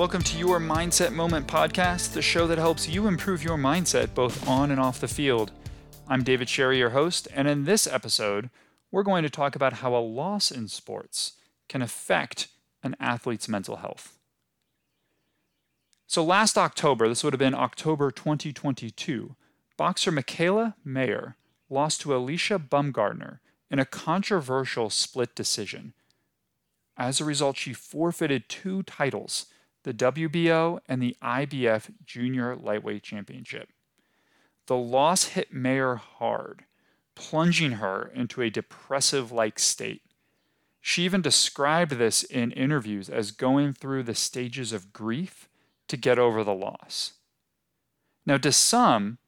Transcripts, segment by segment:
Welcome to your Mindset Moment podcast, the show that helps you improve your mindset both on and off the field. I'm David Sherry, your host, and in this episode, we're going to talk about how a loss in sports can affect an athlete's mental health. So last October, this would have been October 2022, boxer Mikaela Mayer lost to Alycia Baumgardner in a controversial split decision. As a result, she forfeited two titles the WBO and the IBF Junior Lightweight Championship. The loss hit Mayer hard, plunging her into a depressive like state. She even described this in interviews as going through the stages of grief to get over the loss. Now, to some,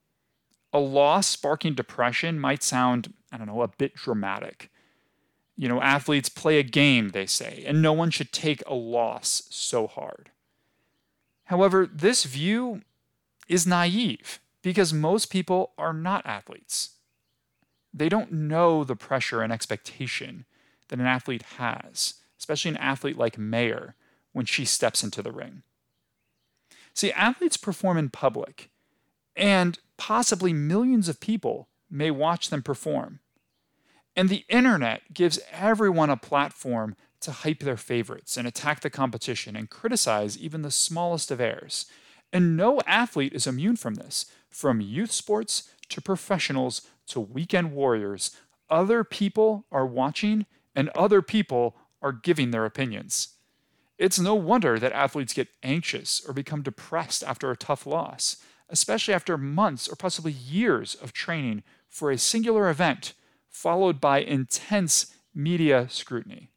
a loss sparking depression might sound, I don't know, a bit dramatic. You know, athletes play a game, they say, and no one should take a loss so hard. However, this view is naive because most people are not athletes. They don't know the pressure and expectation that an athlete has, especially an athlete like Mayer when she steps into the ring. See, athletes perform in public, and possibly millions of people may watch them perform. And the internet gives everyone a platform to hype their favorites and attack the competition and criticize even the smallest of errors. And no athlete is immune from this, from youth sports to professionals to weekend warriors. Other people are watching and other people are giving their opinions. It's no wonder that athletes get anxious or become depressed after a tough loss, especially after months or possibly years of training for a singular event, followed by intense media scrutiny.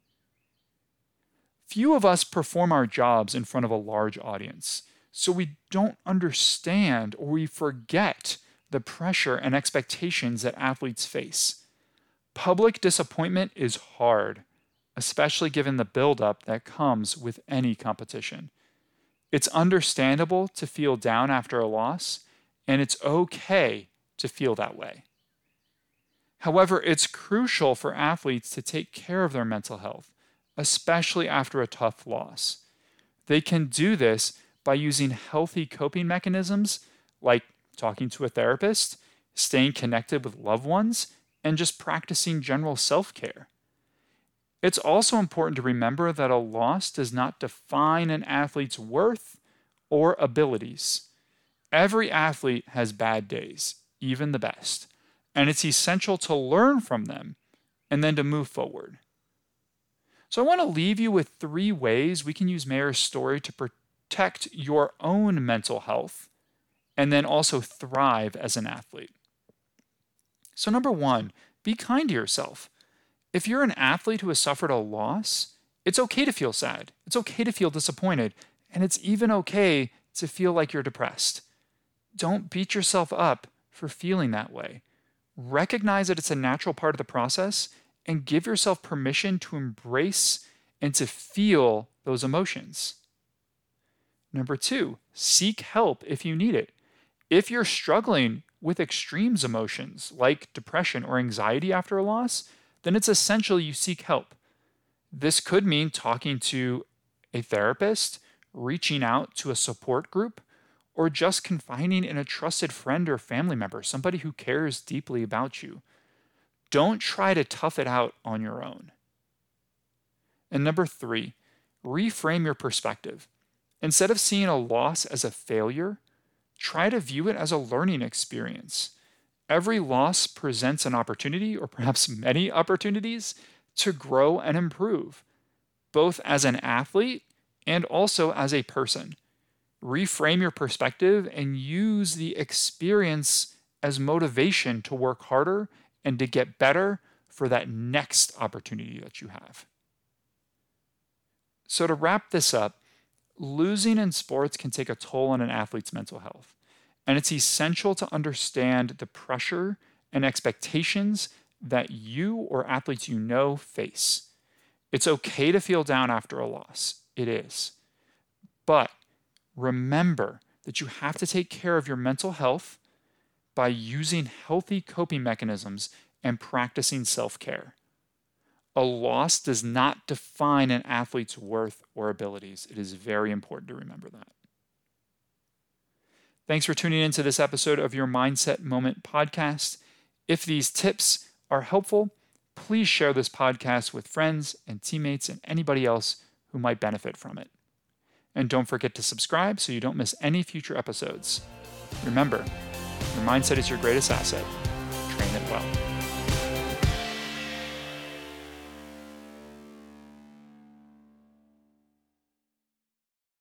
Few of us perform our jobs in front of a large audience, so we don't understand or we forget the pressure and expectations that athletes face. Public disappointment is hard, especially given the buildup that comes with any competition. It's understandable to feel down after a loss, and it's okay to feel that way. However, it's crucial for athletes to take care of their mental health, especially after a tough loss. They can do this by using healthy coping mechanisms like talking to a therapist, staying connected with loved ones, and just practicing general self care. It's also important to remember that a loss does not define an athlete's worth or abilities. Every athlete has bad days, even the best, and it's essential to learn from them and then to move forward. So, I want to leave you with three ways we can use Mayer's story to protect your own mental health and then also thrive as an athlete. So, number one, be kind to yourself. If you're an athlete who has suffered a loss, it's okay to feel sad. It's okay to feel disappointed. And it's even okay to feel like you're depressed. Don't beat yourself up for feeling that way. Recognize that it's a natural part of the process and give yourself permission to embrace and to feel those emotions. Number two, seek help if you need it. If you're struggling with extremes emotions like depression or anxiety after a loss, then it's essential you seek help. This could mean talking to a therapist, reaching out to a support group, or just confiding in a trusted friend or family member, somebody who cares deeply about you. Don't try to tough it out on your own. And number three, reframe your perspective. Instead of seeing a loss as a failure, try to view it as a learning experience. Every loss presents an opportunity, or perhaps many opportunities, to grow and improve, both as an athlete and also as a person. Reframe your perspective and use the experience as motivation to work harder and to get better for that next opportunity that you have. So, to wrap this up, losing in sports can take a toll on an athlete's mental health. And it's essential to understand the pressure and expectations that you or athletes you know face. It's okay to feel down after a loss. It is. But remember that you have to take care of your mental health by using healthy coping mechanisms and practicing self care. A loss does not define an athlete's worth or abilities. It is very important to remember that. Thanks for tuning into this episode of your Mindset Moment podcast. If these tips are helpful, please share this podcast with friends and teammates and anybody else who might benefit from it. And don't forget to subscribe so you don't miss any future episodes. Remember, your mindset is your greatest asset. Train it well.